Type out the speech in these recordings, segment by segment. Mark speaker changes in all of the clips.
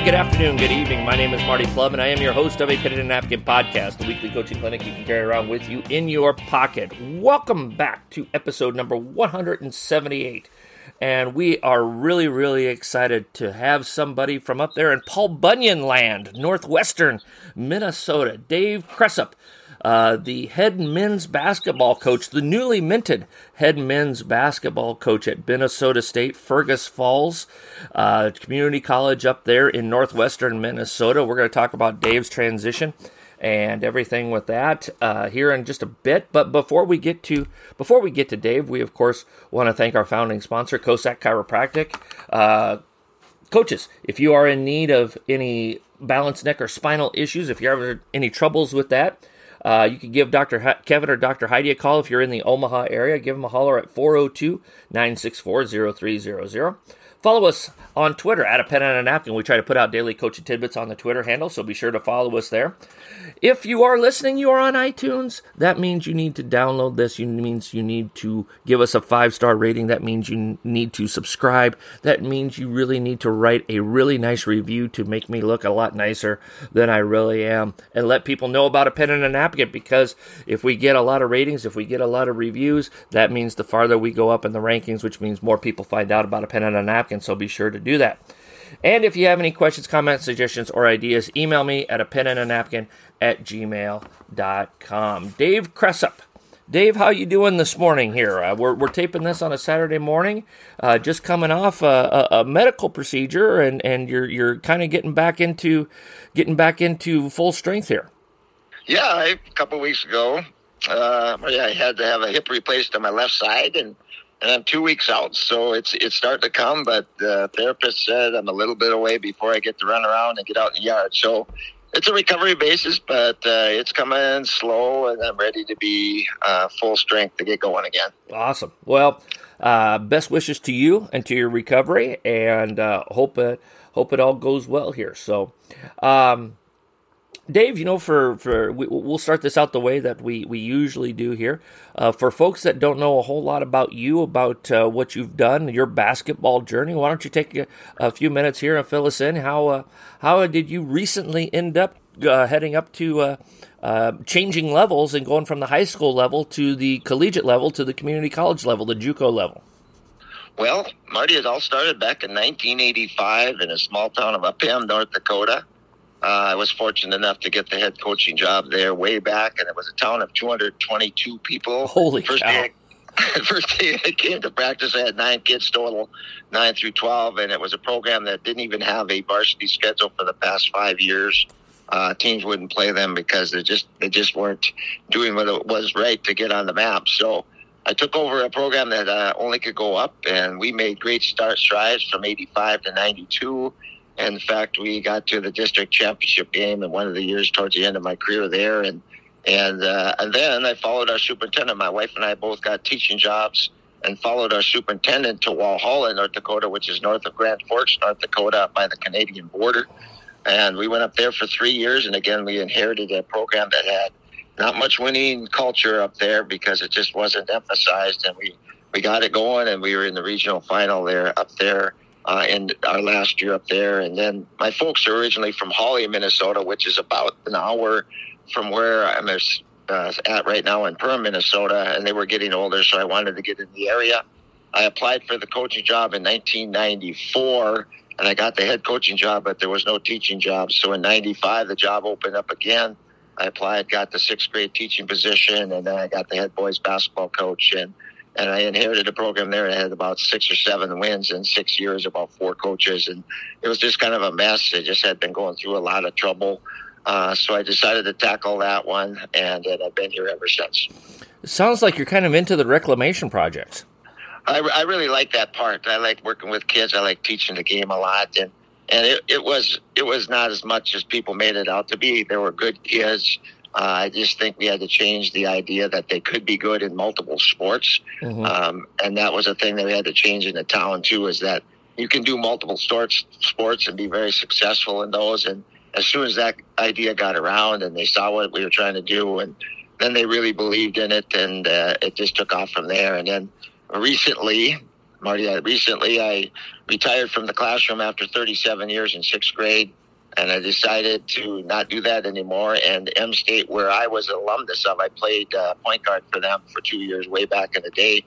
Speaker 1: Good morning, good afternoon, good evening. My name is Marty Plum, and I am your host of a Pen and Napkin podcast, the weekly coaching clinic you can carry around with you in your pocket. Welcome back to episode number 178. And we are really, really excited to have somebody from up there in Paul Bunyan land, northwestern Minnesota, Dave Cresap uh, the head men's basketball coach, the newly minted head men's basketball coach at Minnesota State, Fergus Falls uh, Community College up there in northwestern Minnesota. We're going to talk about Dave's transition and everything with that uh, here in just a bit. But before we get to before we get to Dave, we of course want to thank our founding sponsor, Kosak Chiropractic. Uh, coaches, if you are in need of any balance neck or spinal issues, if you're having any troubles with that, uh, you can give Dr. Kevin or Dr. Heidi a call if you're in the Omaha area. Give them a holler at 402 964 0300. Follow us on Twitter at a pen and a napkin. We try to put out daily coaching tidbits on the Twitter handle, so be sure to follow us there. If you are listening, you are on iTunes. That means you need to download this. You means you need to give us a five star rating. That means you need to subscribe. That means you really need to write a really nice review to make me look a lot nicer than I really am, and let people know about a pen and a napkin. Because if we get a lot of ratings, if we get a lot of reviews, that means the farther we go up in the rankings, which means more people find out about a pen and a napkin. So be sure to do that. And if you have any questions, comments, suggestions, or ideas, email me at a pen and a napkin at gmail.com. Dave Cresap. Dave, how you doing this morning here? Uh, we're, we're taping this on a Saturday morning, uh, just coming off a, a, a, medical procedure, and, and you're you're kind of getting back into getting back into full strength here.
Speaker 2: Yeah, I, a couple weeks ago, uh, I had to have a hip replaced on my left side, and and I'm two weeks out, so it's it's starting to come. But the therapist said I'm a little bit away before I get to run around and get out in the yard. So it's a recovery basis, but uh, it's coming slow, and I'm ready to be uh, full strength to get going again.
Speaker 1: Awesome. Well, uh, best wishes to you and to your recovery, and uh, hope it hope it all goes well here. So. Um, Dave, you know, for for we, will start this out the way that we we usually do here. Uh, for folks that don't know a whole lot about you, about uh, what you've done, your basketball journey, why don't you take a, a few minutes here and fill us in? How uh, how did you recently end up uh, heading up to uh, uh, changing levels and going from the high school level to the collegiate level to the community college level, the JUCO level?
Speaker 2: Well, Marty, it all started back in 1985 in a small town of Upham, North Dakota. Uh, I was fortunate enough to get the head coaching job there way back, and it was a town of 222 people.
Speaker 1: Holy first cow.
Speaker 2: Day I, first day I came to practice, I had nine kids total, nine through 12, and it was a program that didn't even have a varsity schedule for the past five years. Uh, teams wouldn't play them because they just they just weren't doing what it was right to get on the map. So I took over a program that uh, only could go up, and we made great start strides from 85 to 92 in fact, we got to the district championship game in one of the years towards the end of my career there, and and uh, and then I followed our superintendent. My wife and I both got teaching jobs and followed our superintendent to Walhalla, North Dakota, which is north of Grand Forks, North Dakota, by the Canadian border. And we went up there for three years, and again, we inherited a program that had not much winning culture up there because it just wasn't emphasized. And we we got it going, and we were in the regional final there up there uh, in our last year up there. And then my folks are originally from Hawley, Minnesota, which is about an hour from where I'm uh, at right now in Perham, Minnesota. And they were getting older, so I wanted to get in the area. I applied for the coaching job in 1994, and I got the head coaching job, but there was no teaching job. So in 95, the job opened up again. I applied, got the sixth grade teaching position, and then I got the head boys basketball coach. And and I inherited a program there that had about six or seven wins in six years, about four coaches, and it was just kind of a mess. It just had been going through a lot of trouble. Uh, so I decided to tackle that one, and, and I've been here ever since.
Speaker 1: It sounds like you're kind of into the reclamation projects.
Speaker 2: I, I really like that part. I like working with kids. I like teaching the game a lot, and and it, it was it was not as much as people made it out to be. There were good kids. Uh, I just think we had to change the idea that they could be good in multiple sports, mm-hmm. um, and that was a thing that we had to change in the town too. Is that you can do multiple sports sports and be very successful in those. And as soon as that idea got around and they saw what we were trying to do, and then they really believed in it, and uh, it just took off from there. And then recently, Marty. I, recently, I retired from the classroom after 37 years in sixth grade, and I decided to not do that anymore. And M State, where I was an alumnus of, I played uh, point guard for them for two years way back in the day.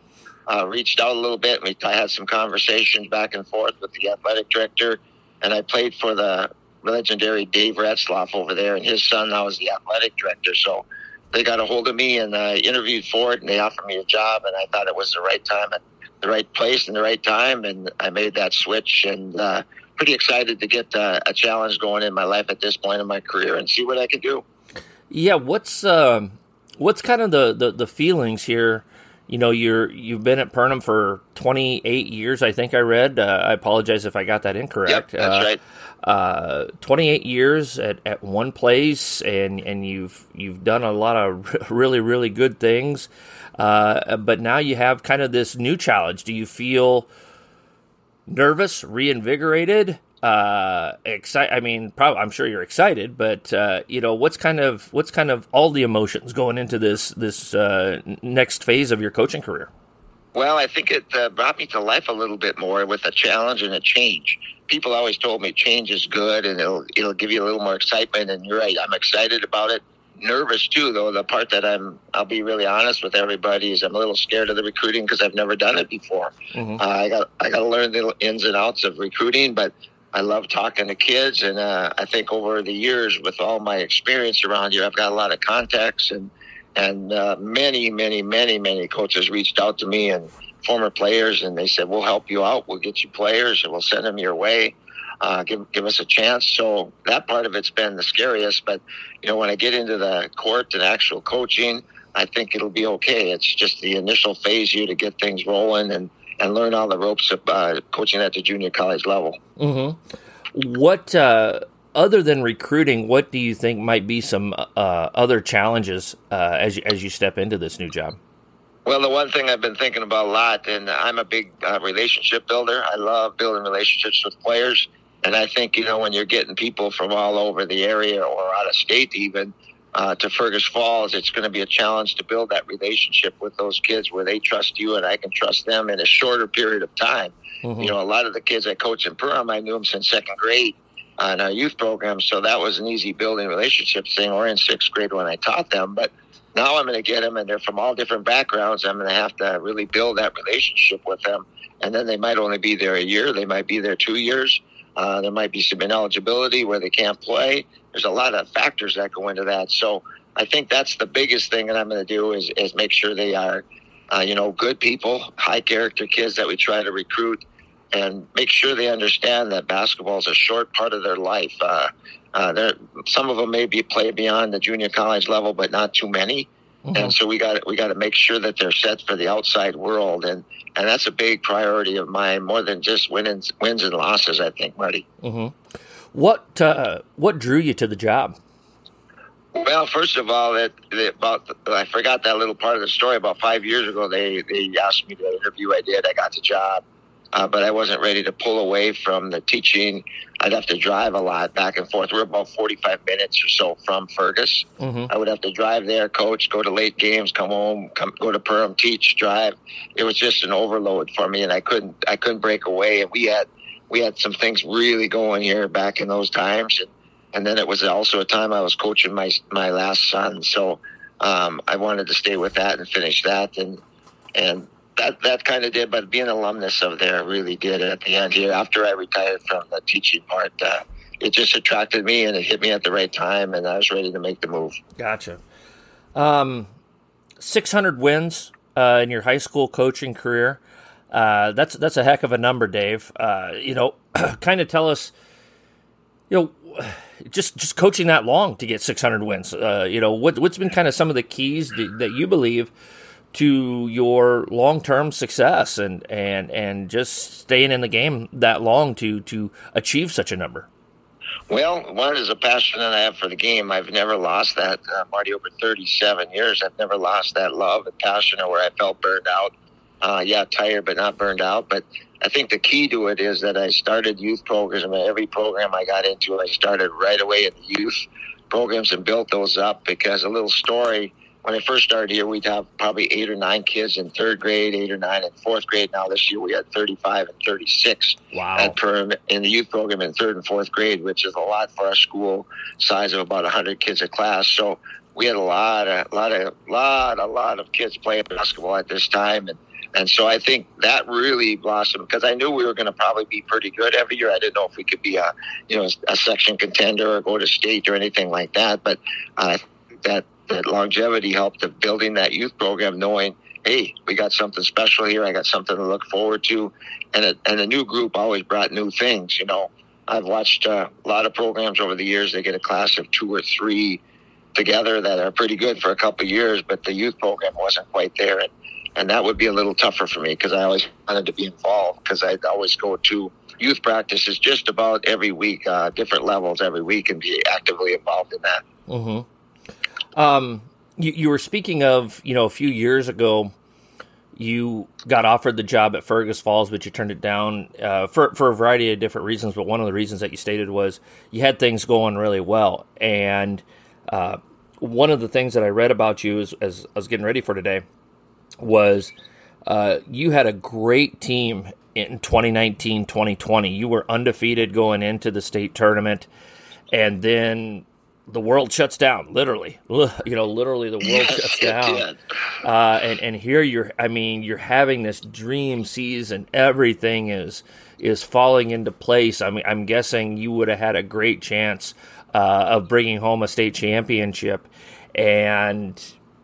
Speaker 2: Uh, reached out a little bit. We, I had some conversations back and forth with the athletic director, and I played for the legendary Dave Retzloff over there, and his son now is the athletic director. So they got a hold of me and I interviewed for it, and they offered me a job, and I thought it was the right time and the right place and the right time, and I made that switch and. Uh, pretty excited to get uh, a challenge going in my life at this point in my career and see what I can do.
Speaker 1: Yeah, what's uh, what's kind of the, the, the feelings here? You know, you're you've been at Perham for 28 years, I think I read. Uh, I apologize if I got that incorrect.
Speaker 2: Yep, that's
Speaker 1: uh,
Speaker 2: right
Speaker 1: uh, 28 years at, at one place, and, and you've you've done a lot of really really good things. Uh, but now you have kind of this new challenge. Do you feel nervous, reinvigorated? Uh. I mean, probably. I'm sure you're excited, but uh, you know, what's kind of what's kind of all the emotions going into this this uh, next phase of your coaching career?
Speaker 2: Well, I think it uh, brought me to life a little bit more with a challenge and a change people always told me change is good and it'll it'll give you a little more excitement. And you're right, I'm excited about it. Nervous too, though. The part that I'm, I'll be really honest with everybody, is I'm a little scared of the recruiting because I've never done it before. Mm-hmm. Uh, I got I got to learn the ins and outs of recruiting, but I love talking to kids, and uh, I think over the years, with all my experience around here, I've got a lot of contacts, and and uh, many, many, many, many coaches reached out to me and former players, and they said, "We'll help you out. We'll get you players, and we'll send them your way. Uh, give give us a chance." So that part of it's been the scariest. But you know, when I get into the court and actual coaching, I think it'll be okay. It's just the initial phase here to get things rolling and and learn all the ropes of uh, coaching at the junior college level.
Speaker 1: Mm-hmm. What uh, other than recruiting, what do you think might be some uh, other challenges uh, as you, as you step into this new job?
Speaker 2: Well, the one thing I've been thinking about a lot, and I'm a big uh, relationship builder. I love building relationships with players. And I think, you know, when you're getting people from all over the area or out of state even uh, to Fergus Falls, it's going to be a challenge to build that relationship with those kids where they trust you and I can trust them in a shorter period of time. Mm-hmm. You know, a lot of the kids I coach in Perham, I knew them since second grade in our youth program. So that was an easy building relationship thing, or in sixth grade when I taught them. But now I'm going to get them, and they're from all different backgrounds. I'm going to have to really build that relationship with them. And then they might only be there a year, they might be there two years. Uh, there might be some ineligibility where they can't play. There's a lot of factors that go into that. So I think that's the biggest thing that I'm going to do is, is make sure they are, uh, you know, good people, high character kids that we try to recruit, and make sure they understand that basketball is a short part of their life. Uh, uh, some of them may be play beyond the junior college level, but not too many. Mm-hmm. And so we got we got to make sure that they're set for the outside world, and and that's a big priority of mine, more than just wins wins and losses. I think, Marty.
Speaker 1: Mm-hmm. What uh, what drew you to the job?
Speaker 2: Well, first of all, that about I forgot that little part of the story. About five years ago, they they asked me to interview. I did. I got the job, uh, but I wasn't ready to pull away from the teaching. I'd have to drive a lot back and forth. We're about 45 minutes or so from Fergus. Mm-hmm. I would have to drive there, coach, go to late games, come home, come go to Perham, teach, drive. It was just an overload for me, and I couldn't I couldn't break away. And we had we had some things really going here back in those times, and, and then it was also a time I was coaching my my last son, so um, I wanted to stay with that and finish that, and and that that kind of did, but being alumnus of there really did at the end here. After I retired from the teaching part, uh, it just attracted me and it hit me at the right time, and I was ready to make the move.
Speaker 1: Gotcha. Um, six hundred wins uh, in your high school coaching career. Uh, that's that's a heck of a number, Dave. Uh, you know, kind of tell us, you know, just just coaching that long to get 600 wins. Uh, you know, what what's been kind of some of the keys that you believe to your long term success and, and and just staying in the game that long to to achieve such a number?
Speaker 2: Well, one is a passion that I have for the game. I've never lost that, uh, Marty. Over 37 years, I've never lost that love and passion, or where I felt burned out. Uh, yeah, tired, but not burned out. But I think the key to it is that I started youth programs. I mean, every program I got into, I started right away in the youth programs and built those up. Because a little story when I first started here, we'd have probably eight or nine kids in third grade, eight or nine in fourth grade. Now this year we had 35 and 36
Speaker 1: wow.
Speaker 2: at Perham in the youth program in third and fourth grade, which is a lot for our school size of about 100 kids a class. So we had a lot, a lot of, lot, a lot of kids playing basketball at this time, and and so I think that really blossomed because I knew we were going to probably be pretty good every year. I didn't know if we could be a, you know, a section contender or go to state or anything like that. But uh, that that longevity helped of building that youth program, knowing, hey, we got something special here. I got something to look forward to, and a, and a new group always brought new things. You know, I've watched uh, a lot of programs over the years. They get a class of two or three together that are pretty good for a couple years, but the youth program wasn't quite there, and and that would be a little tougher for me because I always wanted to be involved because I'd always go to youth practices just about every week, uh, different levels every week, and be actively involved in that.
Speaker 1: Mm-hmm. Um, you, you were speaking of, you know, a few years ago, you got offered the job at Fergus Falls, but you turned it down uh, for for a variety of different reasons. But one of the reasons that you stated was you had things going really well, and uh, one of the things that I read about you as, as I was getting ready for today was uh, you had a great team in 2019 2020. You were undefeated going into the state tournament, and then the world shuts down literally. You know literally the world yes, shuts down. uh, and and here you're i mean you're having this dream season. Everything is is falling into place. I mean i'm guessing you would have had a great chance uh, of bringing home a state championship and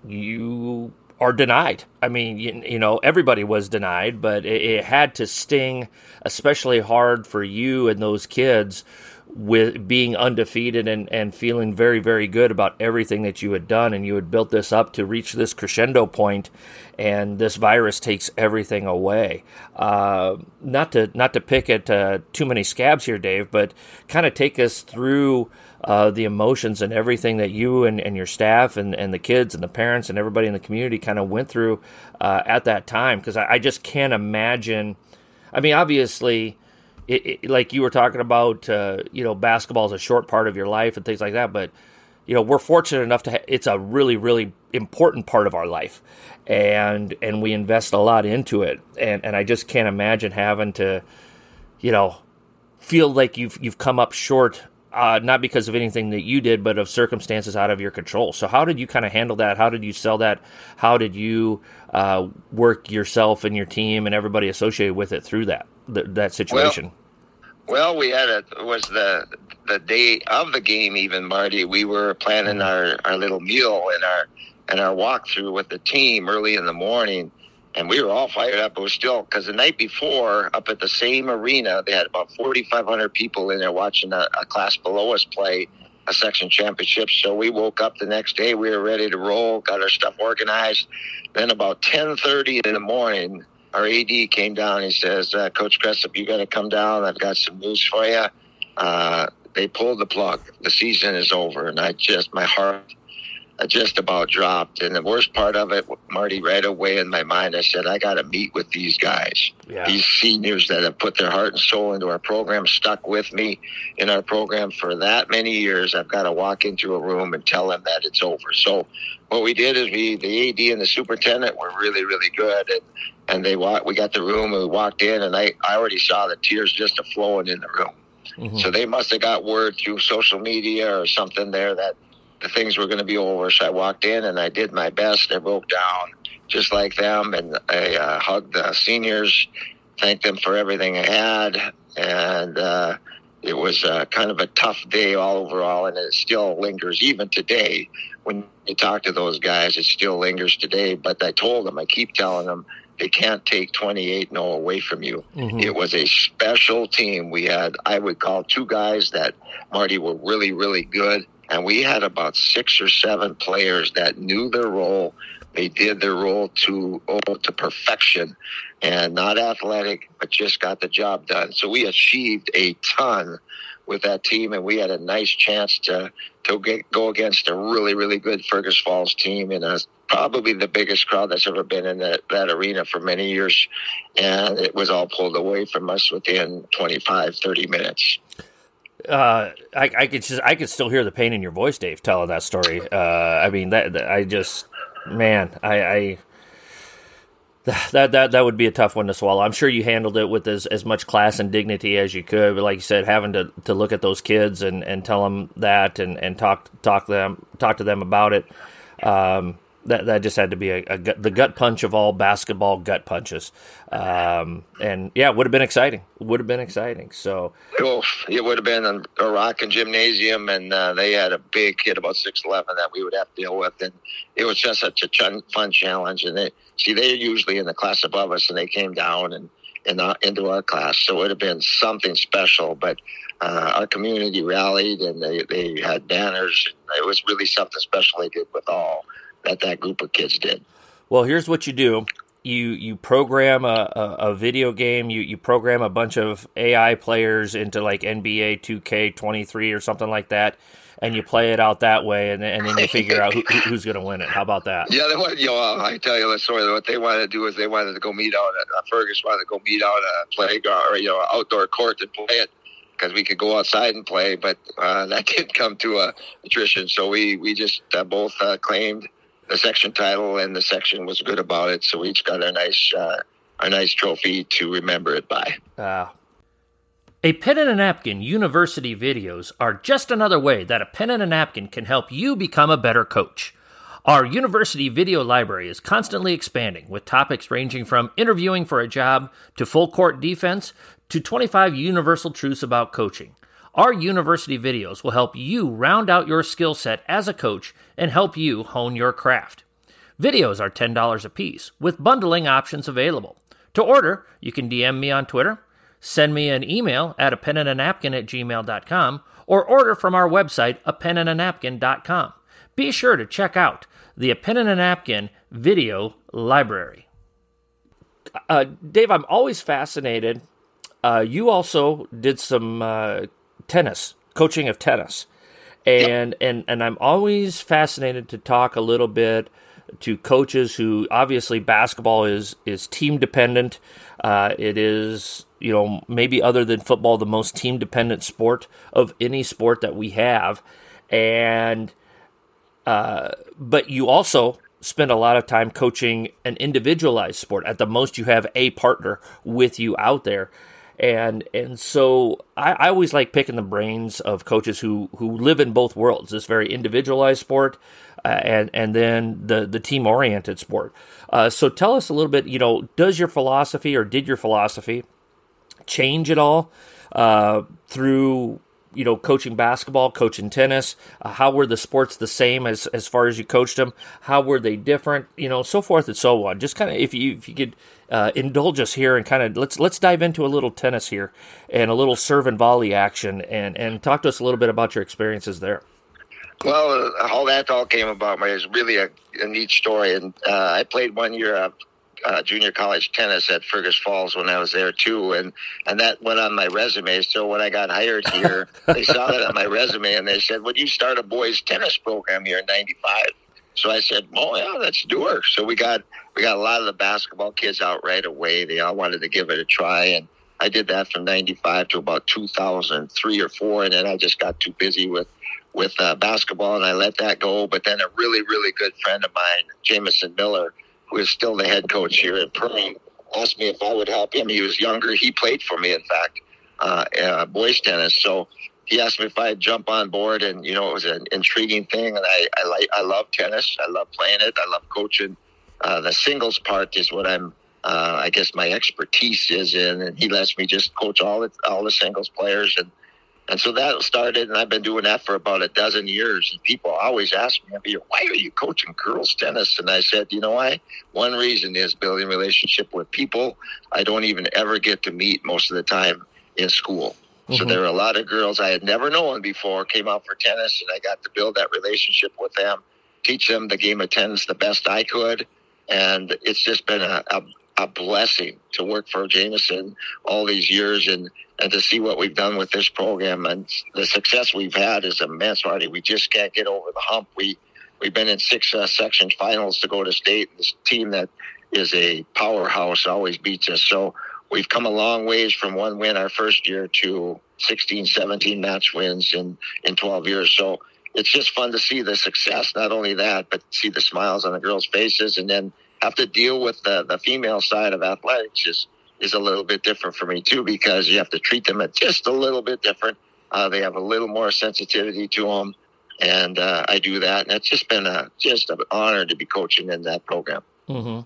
Speaker 1: you are denied. I mean you, you know everybody was denied but it, it had to sting especially hard for you and those kids with being undefeated and, and feeling very, very good about everything that you had done. And you had built this up to reach this crescendo point, and this virus takes everything away. Uh, not to not to pick at uh, too many scabs here, Dave, but kind of take us through uh, the emotions and everything that you and, and your staff and, and the kids and the parents and everybody in the community kind of went through uh, at that time. Because I, I just can't imagine. I mean, obviously it, it, like you were talking about, uh, you know, basketball is a short part of your life and things like that. But you know, we're fortunate enough to ha- it's a really, really important part of our life, and and we invest a lot into it. And and I just can't imagine having to, you know, feel like you've you've come up short. Uh, not because of anything that you did, but of circumstances out of your control. So, how did you kind of handle that? How did you sell that? How did you uh, work yourself and your team and everybody associated with it through that that situation?
Speaker 2: Well, well, we had a it was the the day of the game. Even Marty, we were planning our our little meal and our and our walkthrough with the team early in the morning, and we were all fired up. It was still because the night before, up at the same arena, they had about forty five hundred people in there watching a, a class below us play a section championship. So we woke up the next day. We were ready to roll, got our stuff organized. Then about ten thirty in the morning our AD came down. He says, uh, Coach Cresap, you got to come down. I've got some news for you. Uh, they pulled the plug. The season is over. And I just, my heart I just about dropped. And the worst part of it, Marty, right away in my mind, I said, I got to meet with these guys. Yeah. These seniors that have put their heart and soul into our program, stuck with me in our program for that many years. I've got to walk into a room and tell them that it's over. So what we did is we, the AD and the superintendent were really, really good. And, and they walked, we got the room and we walked in and I, I already saw the tears just flowing in the room. Mm-hmm. So they must have got word through social media or something there that things were going to be over. So I walked in and I did my best. I broke down just like them and I uh, hugged the seniors, thanked them for everything I had. And uh, it was uh, kind of a tough day all overall. And it still lingers even today. When you talk to those guys, it still lingers today. But I told them, I keep telling them, they can't take 28 0 away from you. Mm-hmm. It was a special team. We had, I would call two guys that Marty were really, really good and we had about six or seven players that knew their role. They did their role to oh, to perfection, and not athletic, but just got the job done. So we achieved a ton with that team, and we had a nice chance to to get, go against a really really good Fergus Falls team in a probably the biggest crowd that's ever been in that, that arena for many years, and it was all pulled away from us within 25, 30 minutes
Speaker 1: uh, I, I could just I could still hear the pain in your voice, Dave, telling that story. Uh, I mean that, that, I just man, I, I that that that would be a tough one to swallow. I'm sure you handled it with as, as much class and dignity as you could, but like you said, having to, to look at those kids and, and tell them that and, and talk talk them talk to them about it. Um, that that just had to be a, a gut, the gut punch of all basketball gut punches, um, and yeah, it would have been exciting. Would have been exciting. So
Speaker 2: oh, it would have been a, a rocking gymnasium, and uh, they had a big kid about six eleven that we would have to deal with, and it was just such a fun challenge. And they see they're usually in the class above us, and they came down and in our, into our class, so it would have been something special. But uh, our community rallied, and they they had banners. It was really something special they did with all that that group of kids did.
Speaker 1: Well, here's what you do. You you program a, a, a, video game. You you program a bunch of AI players into like NBA 2K23 or something like that, and you play it out that way, and then, and then you figure out who, who's going to win it. How about that?
Speaker 2: Yeah, they want, you know, I tell you the story. What they wanted to do is they wanted to go meet out at uh, Fergus wanted to go meet out at a playground or you know outdoor court and play it because we could go outside and play, but uh, that didn't come to a attrition. So we we just uh, both uh, claimed the section title, and the section was good about it. So we each got a nice uh, a nice trophy to remember it by.
Speaker 1: Uh, a pen and a napkin university videos are just another way that a pen and a napkin can help you become a better coach. Our university video library is constantly expanding with topics ranging from interviewing for a job to full court defense to 25 universal truths about coaching. Our university videos will help you round out your skill set as a coach and help you hone your craft. Videos are $10 a piece, with bundling options available. To order, you can DM me on Twitter, send me an email at a pen and a napkin at gmail.com, or order from our website, a pen and a napkin.com. Be sure to check out the A Pen and a Napkin video library. Uh, Dave, I'm always fascinated. Uh, you also did some uh, tennis, coaching of tennis. And, yep. and and I'm always fascinated to talk a little bit to coaches who obviously basketball is is team dependent. Uh, it is you know maybe other than football the most team dependent sport of any sport that we have, and uh, but you also spend a lot of time coaching an individualized sport. At the most, you have a partner with you out there and and so I, I, always like picking the brains of coaches who who live in both worlds this very individualized sport uh, and and then the the team oriented sport. Uh, so tell us a little bit you know does your philosophy or did your philosophy change at all uh, through you know, coaching basketball, coaching tennis? Uh, how were the sports the same as as far as you coached them? How were they different? You know, so forth and so on. Just kind of if you if you could uh, indulge us here and kind of let's let's dive into a little tennis here and a little serve and volley action and and talk to us a little bit about your experiences there.
Speaker 2: Well, how that all came about is really a, a neat story, and uh, I played one year uh, junior college tennis at Fergus Falls when I was there too, and and that went on my resume. So when I got hired here, they saw that on my resume and they said, "Would you start a boys tennis program here in '95?" So I said, "Oh yeah, let's do it." So we got we got a lot of the basketball kids out right away. They all wanted to give it a try, and I did that from '95 to about 2003 or four, and then I just got too busy with with uh, basketball and I let that go. But then a really really good friend of mine, Jameson Miller who is still the head coach here at Perham, asked me if I would help him. He was younger. He played for me, in fact, uh, uh, boys tennis. So he asked me if I'd jump on board, and you know it was an intriguing thing. And I I, like, I love tennis. I love playing it. I love coaching. Uh, the singles part is what I'm. Uh, I guess my expertise is in, and he lets me just coach all the all the singles players and and so that started, and I've been doing that for about a dozen years. And people always ask me, why are you coaching girls tennis? And I said, you know why? One reason is building relationship with people I don't even ever get to meet most of the time in school. Mm-hmm. So there were a lot of girls I had never known before came out for tennis, and I got to build that relationship with them, teach them the game of tennis the best I could. And it's just been a, a, a blessing to work for Jameson all these years and and to see what we've done with this program and the success we've had is immense, Marty. We just can't get over the hump. We we've been in six uh, section finals to go to state. This team that is a powerhouse always beats us. So we've come a long ways from one win our first year to 16, 17 match wins in in 12 years. So it's just fun to see the success. Not only that, but see the smiles on the girls' faces, and then have to deal with the the female side of athletics is is a little bit different for me too because you have to treat them just a little bit different. Uh, they have a little more sensitivity to them, and uh, I do that. And it's just been a just an honor to be coaching in that program.
Speaker 1: Mm-hmm.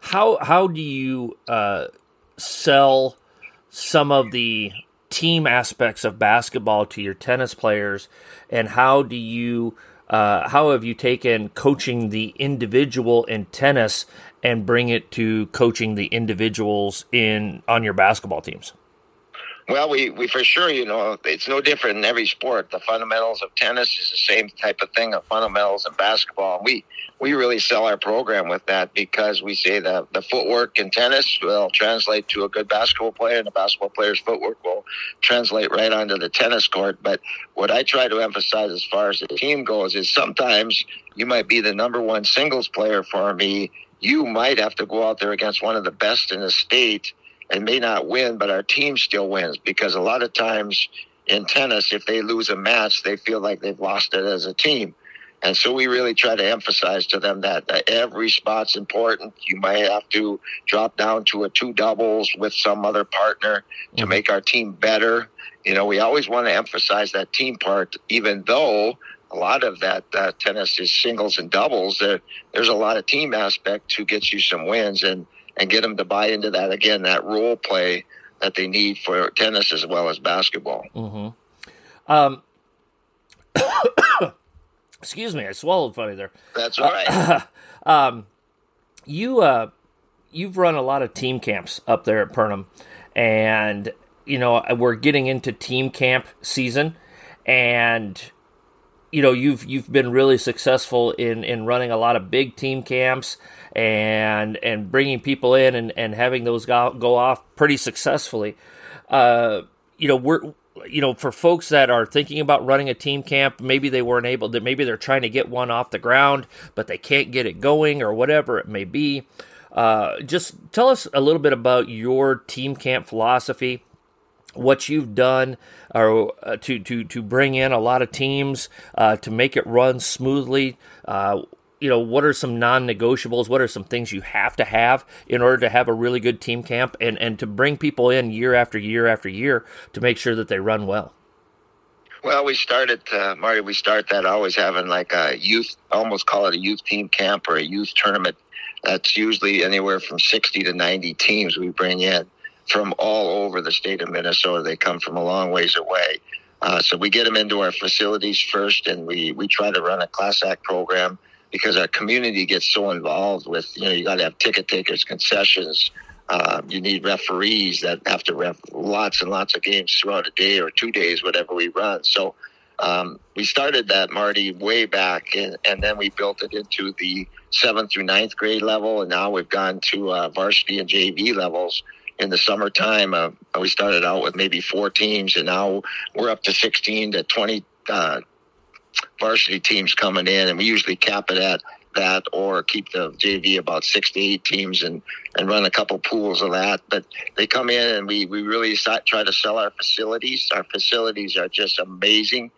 Speaker 1: How how do you uh, sell some of the team aspects of basketball to your tennis players, and how do you uh, how have you taken coaching the individual in tennis and bring it to coaching the individuals in on your basketball teams?
Speaker 2: Well, we, we for sure, you know, it's no different in every sport. The fundamentals of tennis is the same type of thing of fundamentals in basketball. We we really sell our program with that because we say that the footwork in tennis will translate to a good basketball player, and the basketball player's footwork will translate right onto the tennis court. But what I try to emphasize as far as the team goes is sometimes you might be the number one singles player for me. You might have to go out there against one of the best in the state and may not win, but our team still wins because a lot of times in tennis, if they lose a match, they feel like they've lost it as a team. And so we really try to emphasize to them that, that every spot's important. You might have to drop down to a two doubles with some other partner to mm-hmm. make our team better. You know, we always want to emphasize that team part, even though a lot of that uh, tennis is singles and doubles. There, there's a lot of team aspect to get you some wins. And and get them to buy into that again, that role play that they need for tennis as well as basketball.
Speaker 1: Mm-hmm. Um, excuse me, I swallowed funny there.
Speaker 2: That's all right. Uh,
Speaker 1: um, you uh, you've run a lot of team camps up there at Perham, and you know we're getting into team camp season, and you know you've you've been really successful in in running a lot of big team camps and and bringing people in and, and having those go, go off pretty successfully. Uh, you know, we're you know for folks that are thinking about running a team camp, maybe they weren't able to. Maybe they're trying to get one off the ground, but they can't get it going or whatever it may be. Uh, just tell us a little bit about your team camp philosophy what you've done or uh, to to to bring in a lot of teams uh, to make it run smoothly. You know, what are some non-negotiables? What are some things you have to have in order to have a really good team camp and and to bring people in year after year after year to make sure that they run well?
Speaker 2: Well, we started, uh, Marty. We start that always having like a youth, almost call it a youth team camp or a youth tournament. That's usually anywhere from sixty to ninety teams we bring in from all over the state of Minnesota. They come from a long ways away. Uh, so we get them into our facilities first, and we we try to run a class act program because our community gets so involved with, you know, you got to have ticket takers, concessions. Uh, you need referees that have to ref lots and lots of games throughout a day or two days, whatever we run. So um, we started that, Marty, way back, and, and, then we built it into the seventh through ninth grade level, and now we've gone to uh, varsity and JV levels. In the summertime, uh, we started out with maybe four teams, and now we're up to 16 to 20 uh, varsity teams coming in, and we usually cap it at that or keep the JV about six to eight teams and, and run a couple pools of that. But they come in and we, we really try to sell our facilities. Our facilities are just amazing.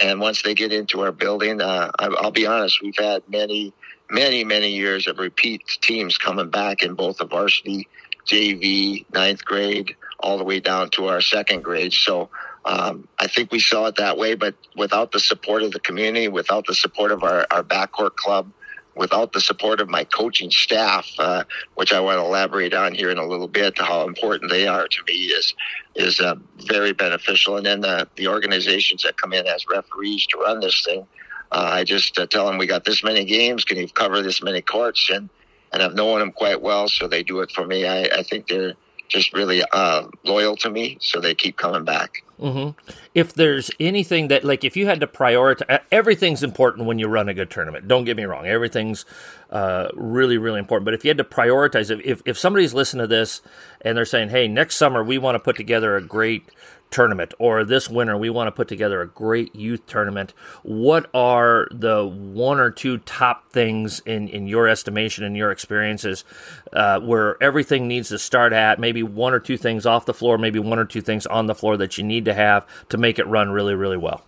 Speaker 2: And once they get into our building, uh, I, I'll be honest, we've had many, many, many years of repeat teams coming back in both the varsity, JV, ninth grade, all the way down to our second grade. So um, I think we saw it that way, but without the support of the community, without the support of our, our backcourt club, without the support of my coaching staff, uh, which I want to elaborate on here in a little bit, how important they are to me is is uh, very beneficial. And then the, the organizations that come in as referees to run this thing, uh, I just uh, tell them we got this many games, can you cover this many courts? And and I've known them quite well, so they do it for me. I, I think they're just really uh, loyal to me, so they keep coming back.
Speaker 1: Mm-hmm. If there's anything that, like, if you had to prioritize, everything's important when you run a good tournament. Don't get me wrong, everything's uh, really, really important. But if you had to prioritize, if if somebody's listening to this and they're saying, "Hey, next summer we want to put together a great tournament or this winter we want to put together a great youth tournament what are the one or two top things in, in your estimation and your experiences uh, where everything needs to start at maybe one or two things off the floor maybe one or two things on the floor that you need to have to make it run really really well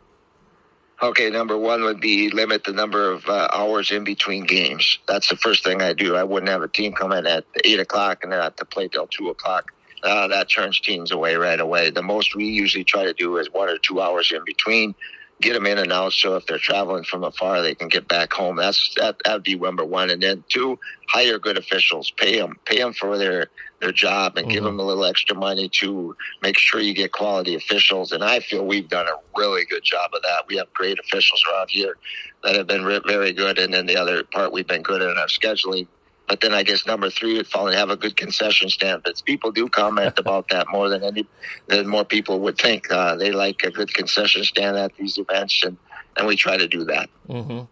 Speaker 2: Okay, number one would be limit the number of uh, hours in between games. That's the first thing I do. I wouldn't have a team come in at eight o'clock and then have to play till two o'clock. Uh, that turns teams away right away. The most we usually try to do is one or two hours in between get them in and out. So if they're traveling from afar, they can get back home. That's that that'd be number one. And then two, hire good officials. Pay them, pay them for their their job, and mm-hmm. give them a little extra money to make sure you get quality officials. And I feel we've done a really good job of that. We have great officials around here that have been very good. And then the other part, we've been good at our scheduling but then I guess number three would fall and have a good concession stand. But people do comment about that more than any than more people would think. Uh, they like a good concession stand at these events, and and we try to do that.
Speaker 1: Mm-hmm.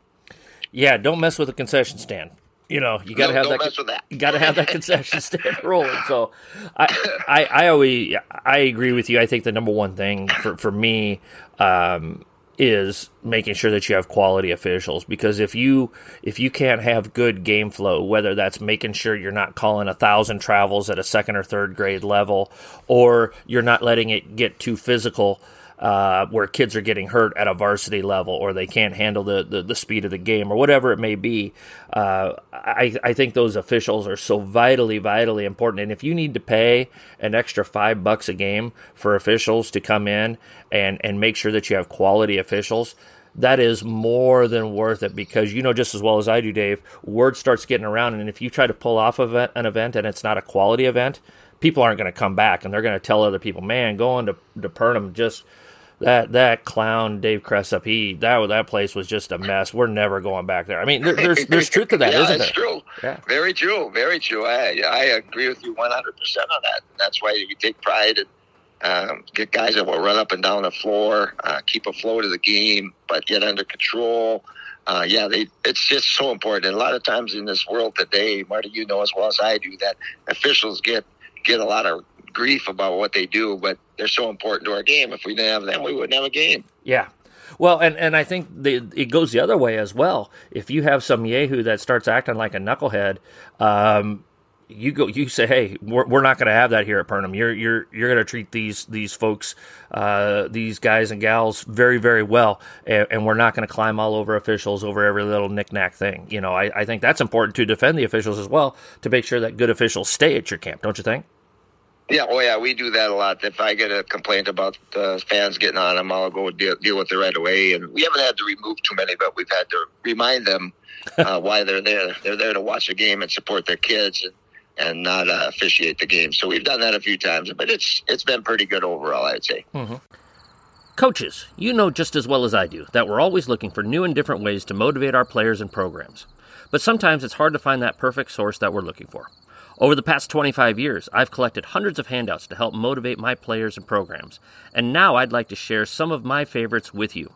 Speaker 1: Yeah, don't mess with a concession stand. You know, you got to have that,
Speaker 2: that.
Speaker 1: You got to have that concession stand rolling. So, I, I, I always, I agree with you. I think the number one thing for for me, um, is making sure that you have quality officials because if you if you can't have good game flow whether that's making sure you're not calling a thousand travels at a second or third grade level or you're not letting it get too physical uh, where kids are getting hurt at a varsity level or they can't handle the, the, the speed of the game or whatever it may be. Uh, I, I think those officials are so vitally, vitally important. And if you need to pay an extra five bucks a game for officials to come in and, and make sure that you have quality officials, that is more than worth it because you know just as well as I do, Dave, word starts getting around. And if you try to pull off of an event and it's not a quality event, people aren't going to come back and they're going to tell other people, man, going to, to Perham just – that that clown Dave Cresap, he that that place was just a mess. We're never going back there. I mean, there, there's there's truth to that,
Speaker 2: yeah,
Speaker 1: not
Speaker 2: there? true. Yeah, very true, very true. I I agree with you 100 percent on that. That's why we take pride and um, get guys that will run up and down the floor, uh, keep a flow to the game, but get under control. Uh, yeah, they, it's just so important. And a lot of times in this world today, Marty, you know as well as I do that officials get get a lot of grief about what they do, but they're so important to our game. If we didn't have them, we wouldn't have a game.
Speaker 1: Yeah. Well, and, and I think the, it goes the other way as well. If you have some Yahoo that starts acting like a knucklehead, um, you go you say hey we're, we're not going to have that here at Perham you're you're you're going to treat these these folks uh, these guys and gals very very well and, and we're not going to climb all over officials over every little knickknack thing you know I, I think that's important to defend the officials as well to make sure that good officials stay at your camp don't you think
Speaker 2: yeah, oh yeah, we do that a lot. If I get a complaint about uh, fans getting on them, I'll go deal, deal with it right away. And we haven't had to remove too many, but we've had to remind them uh, why they're there. They're there to watch the game and support their kids and, and not uh, officiate the game. So we've done that a few times, but it's it's been pretty good overall, I'd say.
Speaker 1: Mm-hmm. Coaches, you know just as well as I do that we're always looking for new and different ways to motivate our players and programs. But sometimes it's hard to find that perfect source that we're looking for. Over the past 25 years, I've collected hundreds of handouts to help motivate my players and programs, and now I'd like to share some of my favorites with you.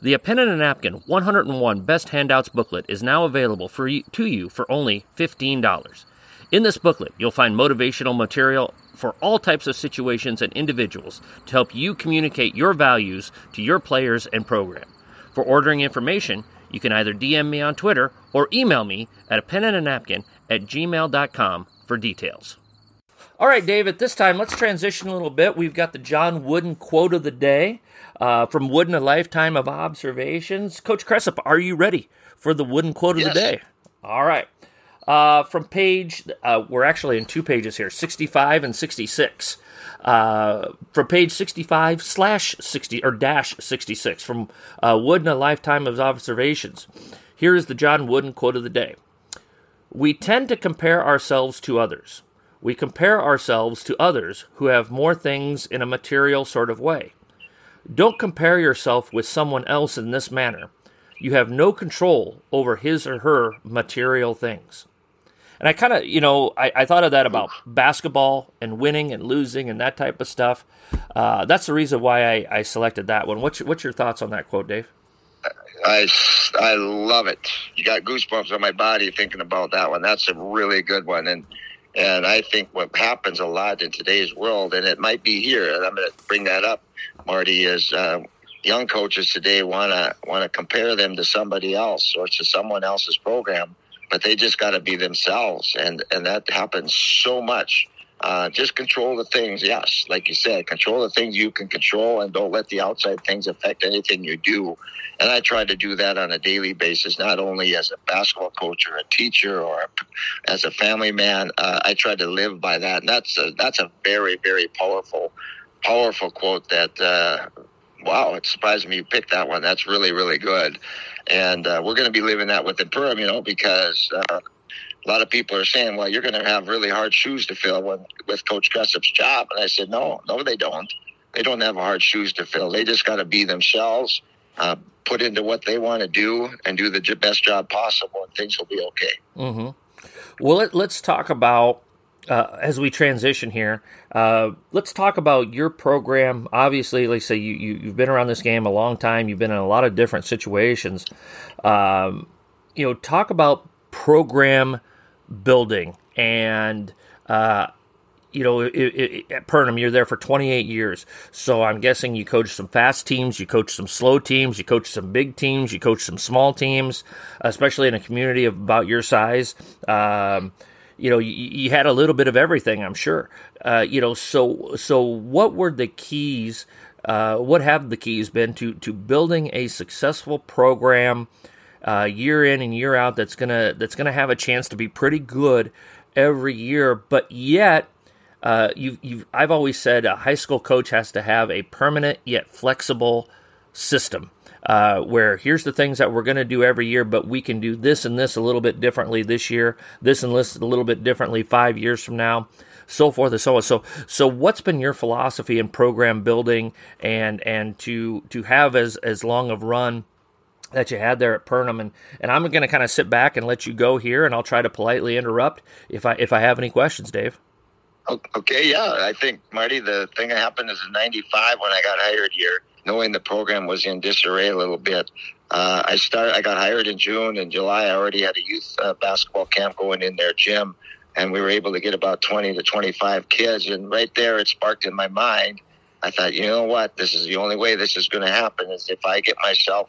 Speaker 1: The A Pen and a Napkin 101 Best Handouts booklet is now available for you, to you for only $15. In this booklet, you'll find motivational material for all types of situations and individuals to help you communicate your values to your players and program. For ordering information, you can either DM me on Twitter or email me at a pen and a napkin at gmail.com for details. All right, David, this time let's transition a little bit. We've got the John Wooden quote of the day uh, from Wooden, A Lifetime of Observations. Coach Cresap, are you ready for the Wooden quote of
Speaker 2: yes.
Speaker 1: the day? All right. Uh, from page, uh, we're actually in two pages here 65 and 66. Uh, from page 65 slash 60 or dash 66 from uh, Wooden, A Lifetime of Observations. Here is the John Wooden quote of the day we tend to compare ourselves to others. We compare ourselves to others who have more things in a material sort of way. Don't compare yourself with someone else in this manner. You have no control over his or her material things. And I kind of, you know, I, I, thought of that about basketball and winning and losing and that type of stuff. Uh, that's the reason why I, I selected that one. What's your, what's your thoughts on that quote, Dave?
Speaker 2: I, I love it. You got goosebumps on my body thinking about that one. That's a really good one. And, and I think what happens a lot in today's world, and it might be here, and I'm going to bring that up, Marty, is uh, young coaches today want to want to compare them to somebody else or to someone else's program, but they just got to be themselves, and and that happens so much Uh, just control the things, yes, like you said, control the things you can control and don't let the outside things affect anything you do. And I try to do that on a daily basis, not only as a basketball coach or a teacher or a, as a family man. Uh, I try to live by that. And that's a, that's a very, very powerful, powerful quote that, uh, wow, it surprised me you picked that one. That's really, really good. And uh, we're going to be living that with Perham, you know, because uh, a lot of people are saying, well, you're going to have really hard shoes to fill when, with Coach Cresap's job. And I said, no, no, they don't. They don't have hard shoes to fill. They just got to be themselves, uh, put into what they want to do, and do the best job possible, and things will be okay.
Speaker 1: Mm-hmm. Well, let, us talk about uh, as we transition here. Uh, let's talk about your program. Obviously, like I say, you, you have been around this game a long time. You've been in a lot of different situations. Um, you know, talk about program building. And, uh, you know, it, it, at Perham, you're there for 28 years. So I'm guessing you coach some fast teams, you coach some slow teams, you coach some big teams, you coach some small teams, especially in a community of about your size. Um, you know, you, you, had a little bit of everything, I'm sure. Uh, you know, so so what were the keys? Uh, what have the keys been to to building a successful program uh, year in and year out that's gonna that's gonna have a chance to be pretty good every year. But yet, uh, you you I've always said a high school coach has to have a permanent yet flexible system. Uh, where here's the things that we're going to do every year, but we can do this and this a little bit differently this year, this and this a little bit differently five years from now, so forth and so on. So, so what's been your philosophy in program building and and to to have as as long of run that you had there at Perham, and, and I'm going to kind of sit back and let you go here, and I'll try to politely interrupt if I if I have any questions, Dave.
Speaker 2: Okay, yeah, I think Marty, the thing that happened is in '95 when I got hired here, knowing the program was in disarray a little bit. Uh, I started. I got hired in June. and July, I already had a youth uh, basketball camp going in their gym, and we were able to get about 20 to 25 kids. And right there, it sparked in my mind. I thought, you know what? This is the only way this is going to happen is if I get myself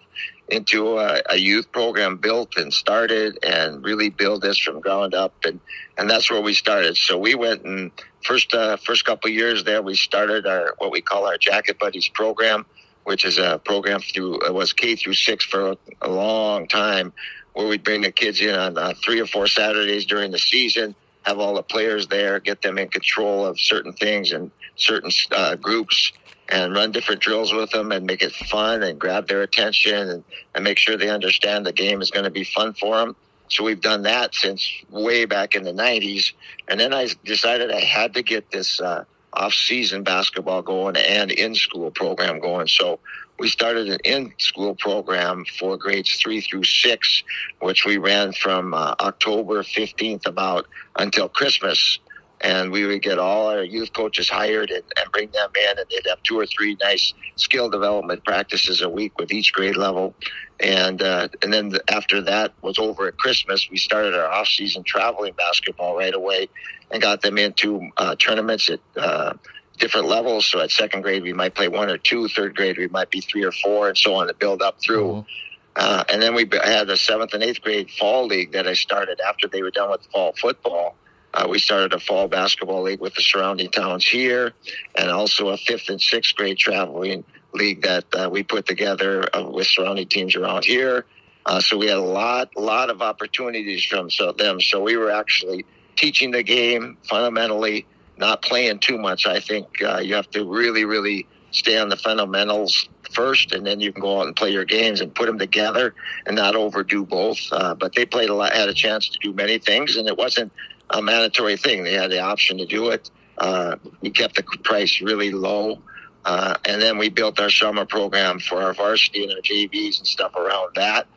Speaker 2: into a, a, youth program built and started and really build this from ground up and and that's where we started so we went and first uh, first couple years there we started our what we call our jacket buddies program which is a program through it was k through six for a, long time where we'd bring the kids in on uh, three or four saturdays during the season have all the players there get them in control of certain things and certain uh, groups and run different drills with them and make it fun and grab their attention and, and make sure they understand the game is going to be fun for them. So we've done that since way back in the 90s. And then I decided I had to get this uh, off season basketball going and in school program going. So we started an in school program for grades three through six, which we ran from uh, October 15th about until Christmas and we would get all our youth coaches hired and, and, bring them in and they'd have two or three nice skill development practices a week with each grade level. And uh, and then after that was over at christmas we started our off-season traveling basketball right away and got them into uh, tournaments at uh, different levels. So at second grade we might play one or two. Third grade we might be three or four and so on to build up through. Mm-hmm. Uh, and then we had a seventh and eighth grade fall league that i started after they were done with fall football uh, we started a fall basketball league with the surrounding towns here, and also a fifth and sixth grade traveling league that uh, we put together uh, with surrounding teams around here. Uh, so we had a lot, lot of opportunities from so them. So we were actually teaching the game fundamentally, not playing too much. I think uh, you have to really, really stay on the fundamentals first, and then you can go out and play your games and put them together and not overdo both. Uh, but they played a lot, had a chance to do many things, and it wasn't a mandatory thing. They had the option to do it. Uh, we kept the price really low. Uh, and then we built our summer program for our varsity and our JVs and stuff around that,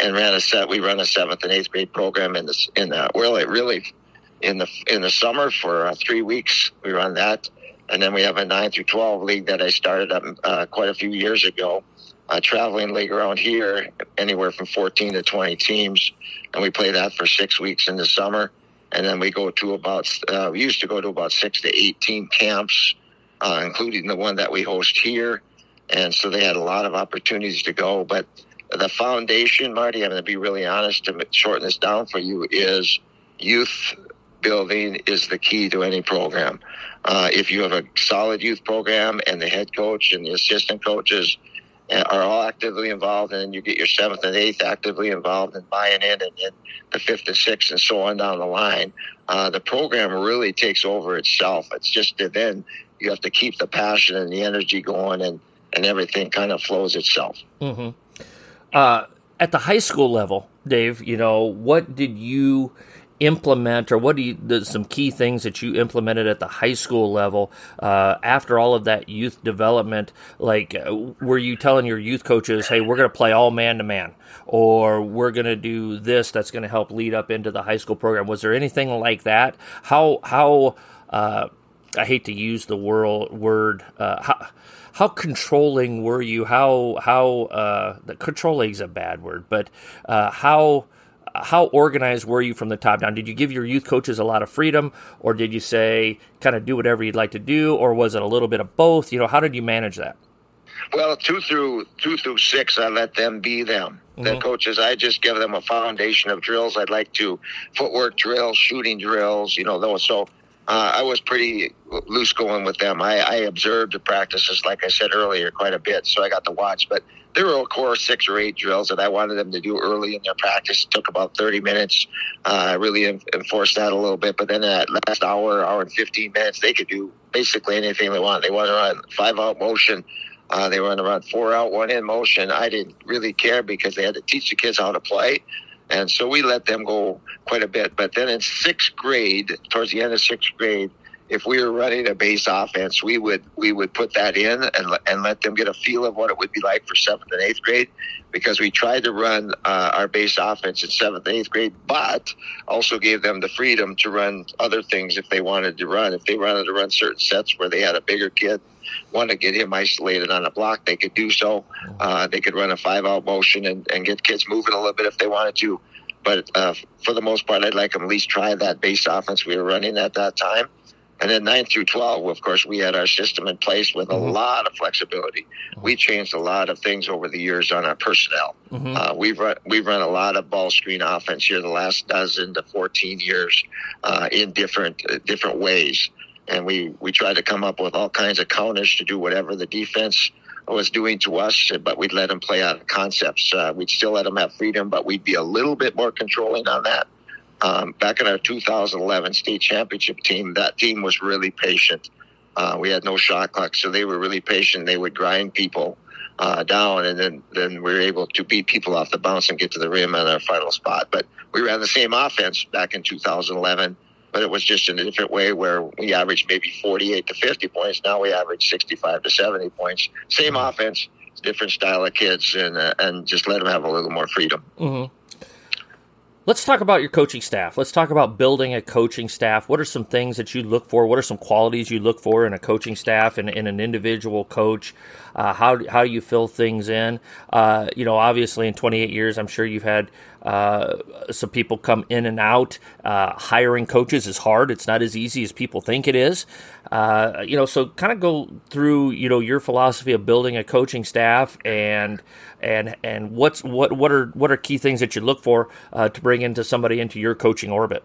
Speaker 2: and ran a set. We run a seventh and eighth grade program in the in the really really in the in the summer for uh, three weeks. We run that, and then we have a nine through twelve league that I started up uh, quite a few years ago. A traveling league around here, anywhere from fourteen to twenty teams, and we play that for six weeks in the summer and then we go to about uh, we used to go to about six to eighteen camps, uh, including the one that we host here, and so they had a lot of opportunities to go. But the foundation, Marty, I'm going to be really honest to shorten this down for you, is youth building is the key to any program. Uh, if you have a solid youth program and the head coach and the assistant coaches are all actively involved, and then you get your seventh and eighth actively involved and buying in, and then the fifth and sixth, and so on down the line, uh, the program really takes over itself. It's just that then you have to keep the passion and the energy going, and and everything kind of flows itself.
Speaker 1: Mm-hmm. Uh, at the high school level, Dave, you know, what did you implement or what do you the, some key things that you implemented at the high school level uh, after all of that youth development? Like uh, were you telling your youth coaches hey we're going to play all man to man or we're going to do this that's going to help lead up into the high school program? Was there anything like that? How how uh, i hate to use the word word uh, how, how controlling were you? How how uh, controlling is a bad word but uh, how how organized were you from the top down? Did you give your youth coaches a lot of freedom, or did you say kind of do whatever you'd like to do, or was it a little bit of both? You know, how did you manage that?
Speaker 2: Well, two through two through six, I let them be them. Mm-hmm. The coaches, I just give them a foundation of drills. I'd like to footwork drills, shooting drills, you know, those. So uh, I was pretty loose going with them. I, I observed the practices, like I said earlier, quite a bit, so I got to watch. But there were, of course, six or eight drills that I wanted them to do early in their practice. It took about 30 minutes. Uh, I really enforced that a little bit. But then that last hour, hour and 15 minutes, they could do basically anything they want. They want to run five out motion. Uh, they want to run four out, one in motion. I didn't really care because they had to teach the kids how to play. And so we let them go quite a bit. But then in sixth grade, towards the end of sixth grade, if we were running a base offense, we would we would put that in and and let them get a feel of what it would be like for seventh and eighth grade, because we tried to run uh, our base offense in seventh and eighth grade, but also gave them the freedom to run other things if they wanted to run. If they wanted to run certain sets where they had a bigger kid, want to get him isolated on a block, they could do so. Uh, they could run a five out motion and, and get kids moving a little bit if they wanted to. But uh, for the most part, I'd like them at least try that base offense we were running at that time and then 9 through 12, of course, we had our system in place with a mm-hmm. lot of flexibility. Mm-hmm. We changed a lot of things over the years on our personnel. Mm-hmm. Uh, we've, run, we've run a lot of ball screen offense here the last dozen to 14 years uh, in different, uh, different ways. And we, we tried to come up with all kinds of counters to do whatever the defense was doing to us, but we'd let them play out of concepts. Uh, we'd still let them have freedom, but we'd be a little bit more controlling on that. Um, back in our 2011 state championship team, that team was really patient. Uh, we had no shot clock, so they were really patient. They would grind people uh, down, and then then we were able to beat people off the bounce and get to the rim on our final spot. But we ran the same offense back in 2011, but it was just in a different way where we averaged maybe 48 to 50 points. Now we average 65 to 70 points. Same offense, different style of kids, and uh, and just let them have a little more freedom.
Speaker 1: Mm-hmm. Let's talk about your coaching staff. Let's talk about building a coaching staff. What are some things that you look for? What are some qualities you look for in a coaching staff and in an individual coach? Uh, how how you fill things in? Uh, you know, obviously in 28 years, I'm sure you've had uh, some people come in and out. Uh, hiring coaches is hard. It's not as easy as people think it is. Uh, you know, so kind of go through you know your philosophy of building a coaching staff and and and what's what what are what are key things that you look for uh, to bring into somebody into your coaching orbit.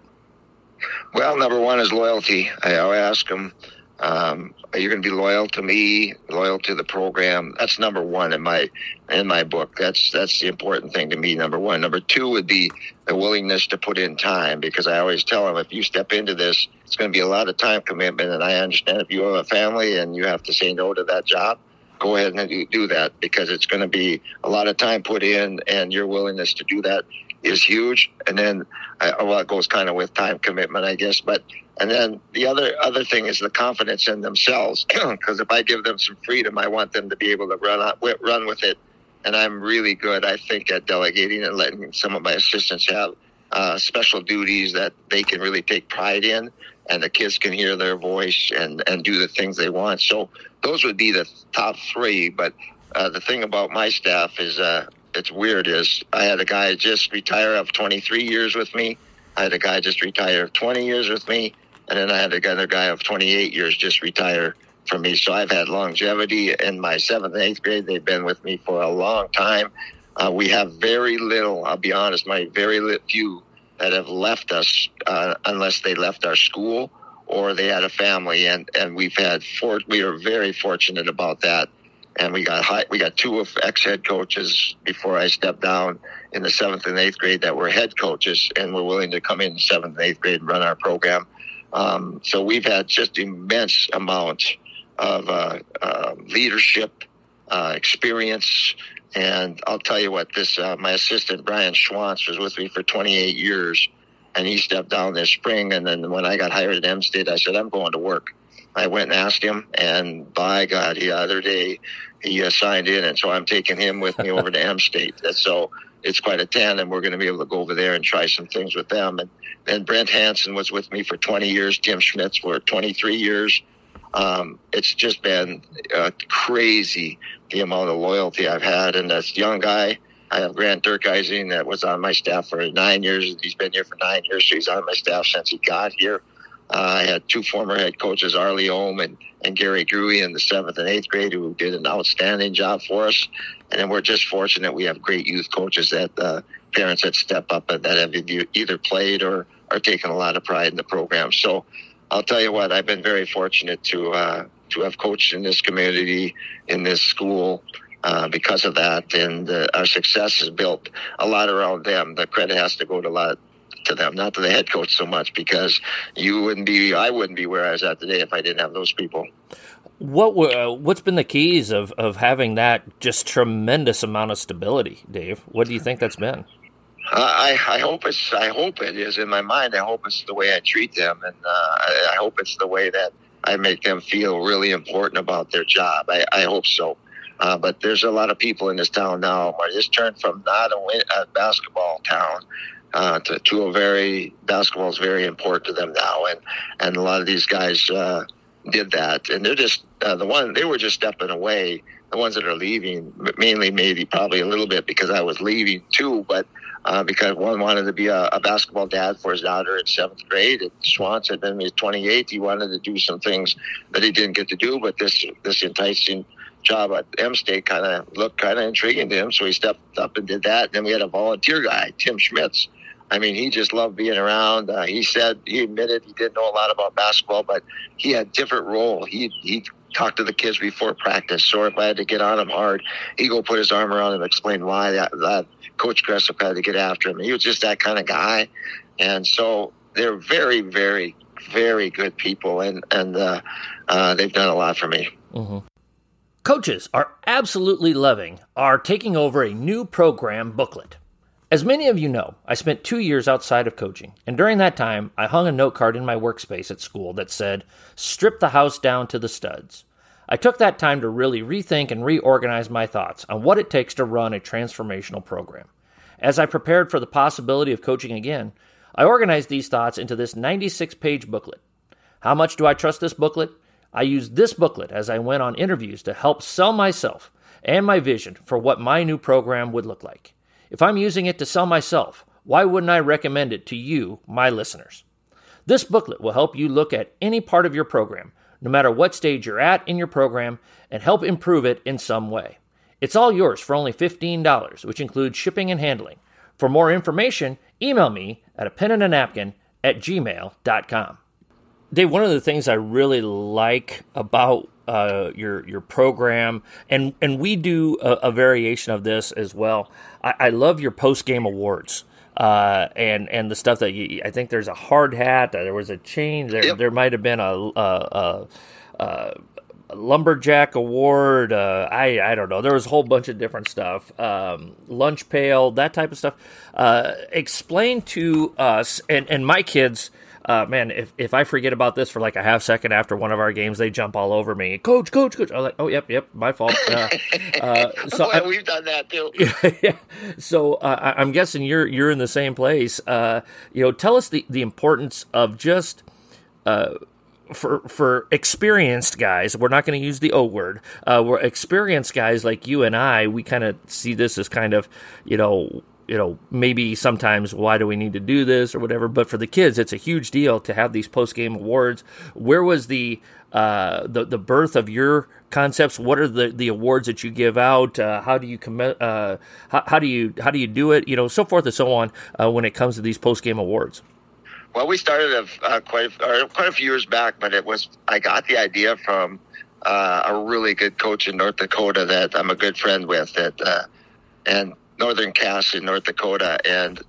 Speaker 2: Well, number one is loyalty. I always ask them um, are you going to be loyal to me, loyal to the program? That's number one in my in my book. That's that's the important thing to me. Number one. Number two would be the willingness to put in time because I always tell them if you step into this, it's going to be a lot of time commitment. And I understand if you have a family and you have to say no to that job, go ahead and do that because it's going to be a lot of time put in, and your willingness to do that is huge. And then, uh, well, it goes kind of with time commitment, I guess. But and then the other other thing is the confidence in themselves, because if I give them some freedom, I want them to be able to run out, run with it. And I'm really good, I think, at delegating and letting some of my assistants have uh, special duties that they can really take pride in, and the kids can hear their voice and and do the things they want. So those would be the top three. But uh, the thing about my staff is uh, it's weird is I had a guy just retire of 23 years with me. I had a guy just retire of 20 years with me. And then I had another guy of 28 years just retire from me. So I've had longevity in my seventh and eighth grade. They've been with me for a long time. Uh, we have very little, I'll be honest, my very few that have left us uh, unless they left our school or they had a family. And, and we've had four, we are very fortunate about that. And we got high, we got two of ex head coaches before I stepped down in the seventh and eighth grade that were head coaches and were willing to come in seventh and eighth grade and run our program. Um, so we've had just immense amount of uh, uh, leadership, uh, experience, and I'll tell you what, this uh, my assistant Brian Schwantz was with me for 28 years, and he stepped down this spring. And then when I got hired at M State, I said I'm going to work. I went and asked him, and by God, the other day he uh, signed in, and so I'm taking him with me over to M State. So it's quite a tandem. We're going to be able to go over there and try some things with them. And then Brent Hansen was with me for 20 years. Tim Schmitz for 23 years. Um, it's just been uh, crazy the amount of loyalty I've had. And this young guy, I have Grant Durkeising that was on my staff for nine years. He's been here for nine years, so he's on my staff since he got here. Uh, I had two former head coaches, Arlie Ohm and, and Gary Gruey in the seventh and eighth grade, who did an outstanding job for us. And then we're just fortunate we have great youth coaches that uh, parents that step up and that have either played or are taking a lot of pride in the program. So I'll tell you what, I've been very fortunate to uh, to have coached in this community, in this school, uh, because of that. And uh, our success is built a lot around them. The credit has to go to a lot to them, not to the head coach so much, because you wouldn't be, I wouldn't be where I was at today if I didn't have those people.
Speaker 1: What were, uh, what's been the keys of, of having that just tremendous amount of stability, Dave? What do you think that's been?
Speaker 2: I, I hope it's I hope it is in my mind. I hope it's the way I treat them, and uh, I, I hope it's the way that I make them feel really important about their job. I, I hope so. Uh, but there's a lot of people in this town now. I just turned from not a, win, a basketball town uh, to, to a very basketball is very important to them now, and and a lot of these guys uh, did that, and they're just uh, the one they were just stepping away. The ones that are leaving, mainly maybe probably a little bit because I was leaving too, but uh, because one wanted to be a, a, basketball dad for his daughter in seventh grade. And Schwantz, had been his 28. He wanted to do some things that he didn't get to do, but this this enticing job at M State kind of looked kind of intriguing to him, so he stepped up and did that. And then we had a volunteer guy, Tim Schmitz. I mean, he just loved being around. Uh, he said he admitted he didn't know a lot about basketball, but he had different role. He he talk to the kids before practice. Or if I had to get on him hard, he'd go put his arm around him and explain why that, that Coach Gressel had to get after him. He was just that kind of guy. And so they're very, very, very good people, and, and uh, uh, they've done a lot for me.
Speaker 1: Mm-hmm. Coaches are absolutely loving our taking over a new program booklet. As many of you know, I spent two years outside of coaching, and during that time, I hung a note card in my workspace at school that said, Strip the house down to the studs. I took that time to really rethink and reorganize my thoughts on what it takes to run a transformational program. As I prepared for the possibility of coaching again, I organized these thoughts into this 96 page booklet. How much do I trust this booklet? I used this booklet as I went on interviews to help sell myself and my vision for what my new program would look like. If I'm using it to sell myself, why wouldn't I recommend it to you, my listeners? This booklet will help you look at any part of your program, no matter what stage you're at in your program, and help improve it in some way. It's all yours for only $15, which includes shipping and handling. For more information, email me at a pen and a napkin at gmail.com. Dave, one of the things I really like about uh, your your program, and and we do a, a variation of this as well. I, I love your post game awards. Uh, and and the stuff that you, I think there's a hard hat. There was a change. There, yep. there might have been a, a, a, a lumberjack award. Uh, I I don't know. There was a whole bunch of different stuff. Um, lunch pail, that type of stuff. Uh, explain to us and and my kids uh, man, if, if I forget about this for like a half second after one of our games, they jump all over me. Coach, coach, coach. I was like, oh, yep, yep, my fault. Uh,
Speaker 2: uh, so well, we've done that too.
Speaker 1: yeah. yeah. So uh, I'm guessing you're you're in the same place. Uh, you know, tell us the, the importance of just uh, for for experienced guys, we're not going to use the O word. Uh, we're experienced guys like you and I. We kind of see this as kind of, you know, you know, maybe sometimes why do we need to do this or whatever. But for the kids, it's a huge deal to have these post game awards. Where was the uh, the the birth of your concepts? What are the, the awards that you give out? Uh, how do you com- uh, how, how, do you how do you do it? You know, so forth and so on uh, when it comes to these post game awards.
Speaker 2: Well, we started a, uh, quite a, quite a few years back, but it was I got the idea from uh, a really good coach in North Dakota that I'm a good friend with at uh, and Northern Cass in North Dakota, and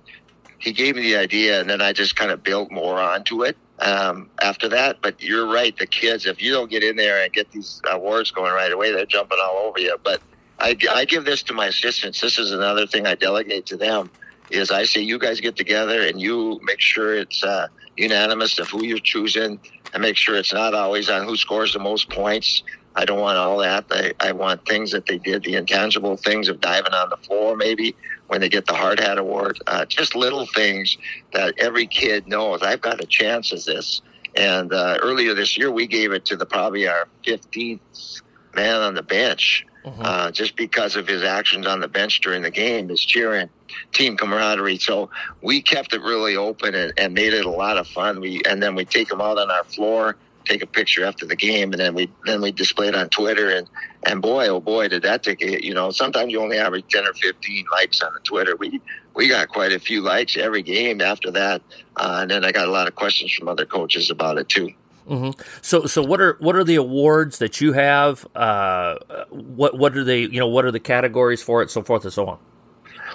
Speaker 2: he gave me the idea, and then I just kind of built more onto it um, after that. But you're right, the kids, if you don't get in there and get these awards going right away, they're jumping all over you. But I, I give this to my assistants. This is another thing I delegate to them. Is I say you guys get together and you make sure it's uh, unanimous of who you're choosing, and make sure it's not always on who scores the most points. I don't want all that. I, I want things that they did, the intangible things of diving on the floor, maybe when they get the hard hat award. Uh, just little things that every kid knows. I've got a chance at this. And uh, earlier this year, we gave it to the probably our 15th man on the bench, mm-hmm. uh, just because of his actions on the bench during the game, his cheering, team camaraderie. So we kept it really open and, and made it a lot of fun. We and then we take them out on our floor take a picture after the game, and then we then we display it on Twitter, and and boy, oh boy, did that take a you know. Sometimes you only average ten or fifteen likes on the Twitter. We we got quite a few likes every game after that, uh, and then I got a lot of questions from other coaches about it too.
Speaker 1: Mm-hmm. So, so what are what are the awards that you have? Uh, what what are they? You know, what are the categories for it? So forth and so on.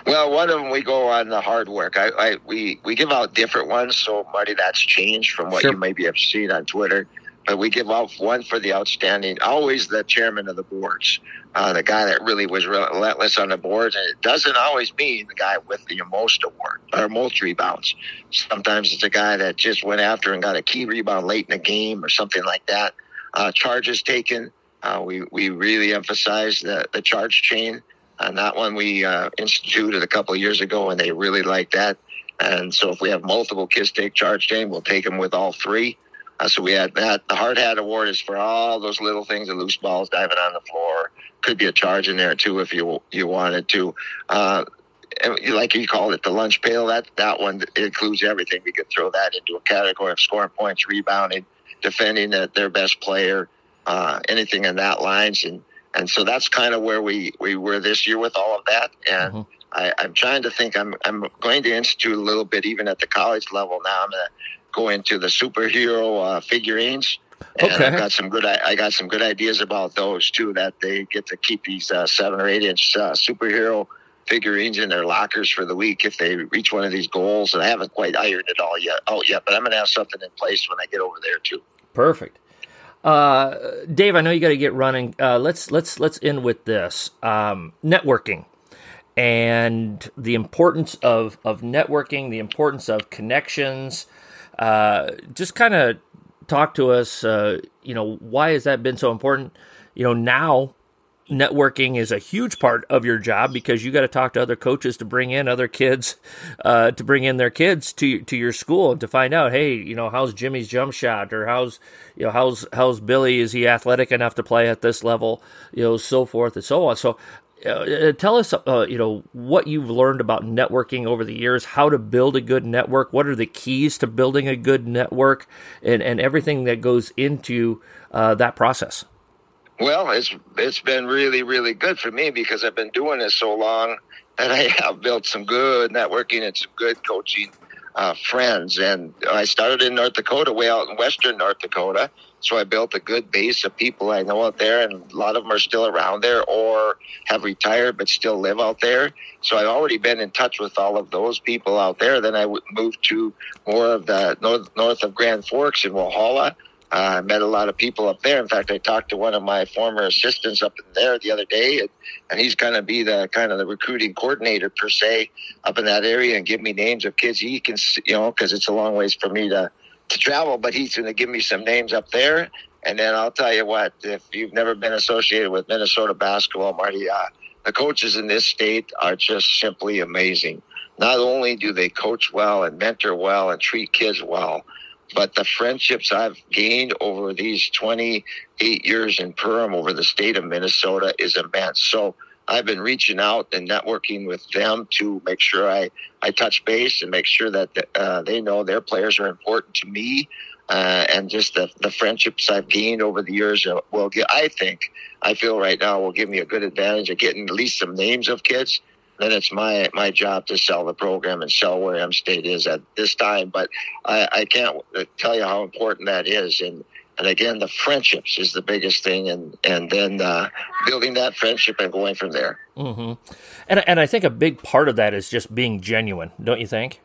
Speaker 2: Well, one of them we go on the hard work. I, I we we give out different ones, so Marty, that's changed from what sure. you maybe have seen on Twitter. But we give off one for the outstanding, always the chairman of the boards, uh, the guy that really was relentless on the boards. And it doesn't always mean the guy with the most award or most rebounds. Sometimes it's a guy that just went after and got a key rebound late in the game or something like that. Uh, charges taken. Uh, we, we really emphasize the, the charge chain. And that one we uh, instituted a couple of years ago, and they really like that. And so if we have multiple kids take charge chain, we'll take them with all three. Uh, so we had that. The hard hat award is for all those little things, the loose balls diving on the floor. Could be a charge in there too if you you wanted to. Uh, like you called it, the lunch pail. That that one includes everything. We could throw that into a category of scoring points, rebounding, defending the, their best player, uh, anything in that lines, and and so that's kind of where we we were this year with all of that. And mm-hmm. I, I'm trying to think. I'm I'm going to institute a little bit even at the college level now. I'm to go into the superhero uh, figurines. And okay. I got some good. I got some good ideas about those too. That they get to keep these uh, seven or eight inch uh, superhero figurines in their lockers for the week if they reach one of these goals. And I haven't quite ironed it all yet. Oh, yeah, but I'm going to have something in place when I get over there too.
Speaker 1: Perfect. Uh, Dave, I know you got to get running. Uh, let's let's let's end with this um, networking and the importance of of networking, the importance of connections. Uh, just kind of talk to us. Uh, you know, why has that been so important? You know, now networking is a huge part of your job because you got to talk to other coaches to bring in other kids, uh, to bring in their kids to to your school and to find out, hey, you know, how's Jimmy's jump shot or how's you know how's how's Billy? Is he athletic enough to play at this level? You know, so forth and so on. So uh, tell us, uh, you know, what you've learned about networking over the years, how to build a good network, what are the keys to building a good network, and, and everything that goes into uh, that process.
Speaker 2: Well, it's it's been really really good for me because I've been doing this so long, that I have built some good networking and some good coaching uh, friends. And I started in North Dakota, way out in western North Dakota. So I built a good base of people I know out there, and a lot of them are still around there or have retired but still live out there. So I've already been in touch with all of those people out there. Then I moved to more of the north north of Grand Forks in Walhalla I uh, met a lot of people up there. In fact, I talked to one of my former assistants up in there the other day, and, and he's going to be the kind of the recruiting coordinator per se up in that area and give me names of kids he can, you know, because it's a long ways for me to to travel. But he's going to give me some names up there, and then I'll tell you what: if you've never been associated with Minnesota basketball, Marty, uh, the coaches in this state are just simply amazing. Not only do they coach well and mentor well and treat kids well but the friendships I've gained over these 28 years in Perham over the state of Minnesota is immense. So I've been reaching out and networking with them to make sure I, I touch base and make sure that uh, they know their players are important to me. uh, and just the, the friendships I've gained over the years will get, I think, I feel right now will give me a good advantage of getting at least some names of kids. Then it's my my job to sell the program and sell where M State is at this time. But I, I can't tell you how important that is. And and again, the friendships is the biggest thing, and and then uh, building that friendship and going from there.
Speaker 1: Mm-hmm. And and I think a big part of that is just being genuine, don't you think?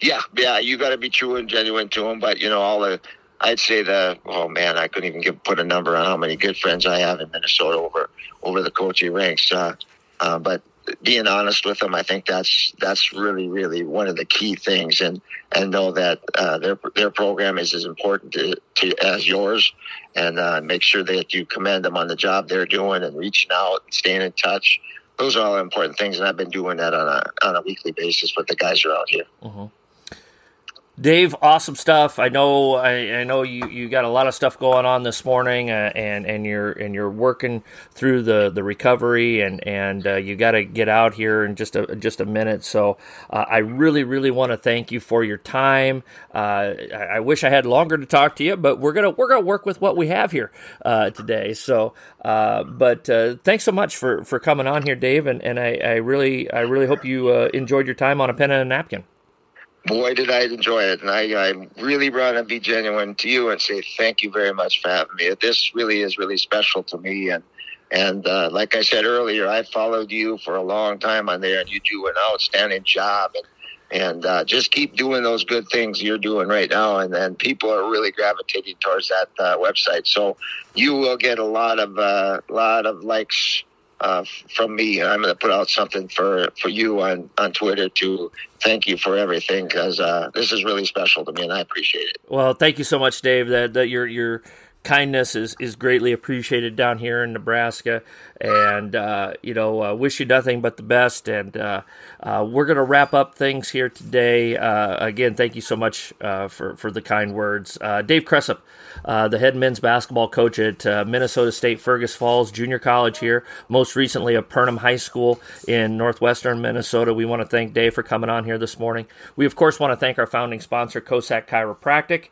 Speaker 2: Yeah, yeah, you got to be true and genuine to them. But you know, all the I'd say the oh man, I couldn't even give, put a number on how many good friends I have in Minnesota over over the coaching ranks. Uh, uh, but being honest with them, I think that's that's really really one of the key things, and and know that uh, their their program is as important to, to as yours, and uh, make sure that you commend them on the job they're doing and reaching out and staying in touch. Those are all important things, and I've been doing that on a on a weekly basis with the guys around here.
Speaker 1: Mm-hmm. Dave, awesome stuff. I know, I, I, know you, you got a lot of stuff going on this morning, uh, and and you're and you're working through the, the recovery, and and uh, you got to get out here in just a just a minute. So uh, I really really want to thank you for your time. Uh, I, I, wish I had longer to talk to you, but we're gonna we're gonna work with what we have here uh, today. So, uh, but thanks so much for, for coming on here, Dave, and, and I, I really I really hope you enjoyed your time on a pen and a napkin
Speaker 2: boy, did I enjoy it. And I, I really want to be genuine to you and say thank you very much for having me. This really is really special to me. And, and uh, like I said earlier, I followed you for a long time on there, and you do an outstanding job. And, and uh, just keep doing those good things you're doing right now, and then people are really gravitating towards that uh, website. So you will get a lot of uh, lot of likes uh, from me. I'm going to put out something for, for you on, on Twitter to thank you for everything because uh, this is really special to me and I appreciate it.
Speaker 1: Well, thank you so much, Dave. That, that your your kindness is, is greatly appreciated down here in Nebraska. And, uh, you know, uh, wish you nothing but the best. And uh, uh we're going to wrap up things here today. Uh, again, thank you so much uh, for, for the kind words. Dave Cresap, the head men's basketball coach at Minnesota State Fergus Falls Junior College here, most recently at Perham High School in northwestern Minnesota. We want to thank Dave for coming on here this morning. We, of course, want to thank our founding sponsor, Kosak Chiropractic.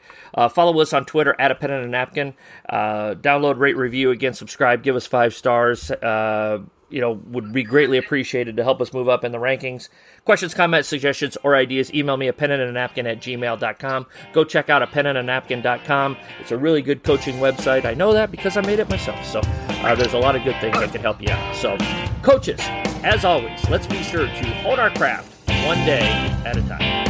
Speaker 1: follow us on Twitter at a pen and a napkin. Uh, download, rate, review, again, subscribe, give us five stars. Uh, you know, would be greatly appreciated to help us move up in the rankings. Questions, comments, suggestions, or ideas, email me a pen and a napkin at gmail.com. Go check out a pen and a napkin.com. It's a really good coaching website. I know that because I made it myself. So uh, there's a lot of good things that can help you out. So, coaches, as always, let's be sure to hold our craft one day at a time.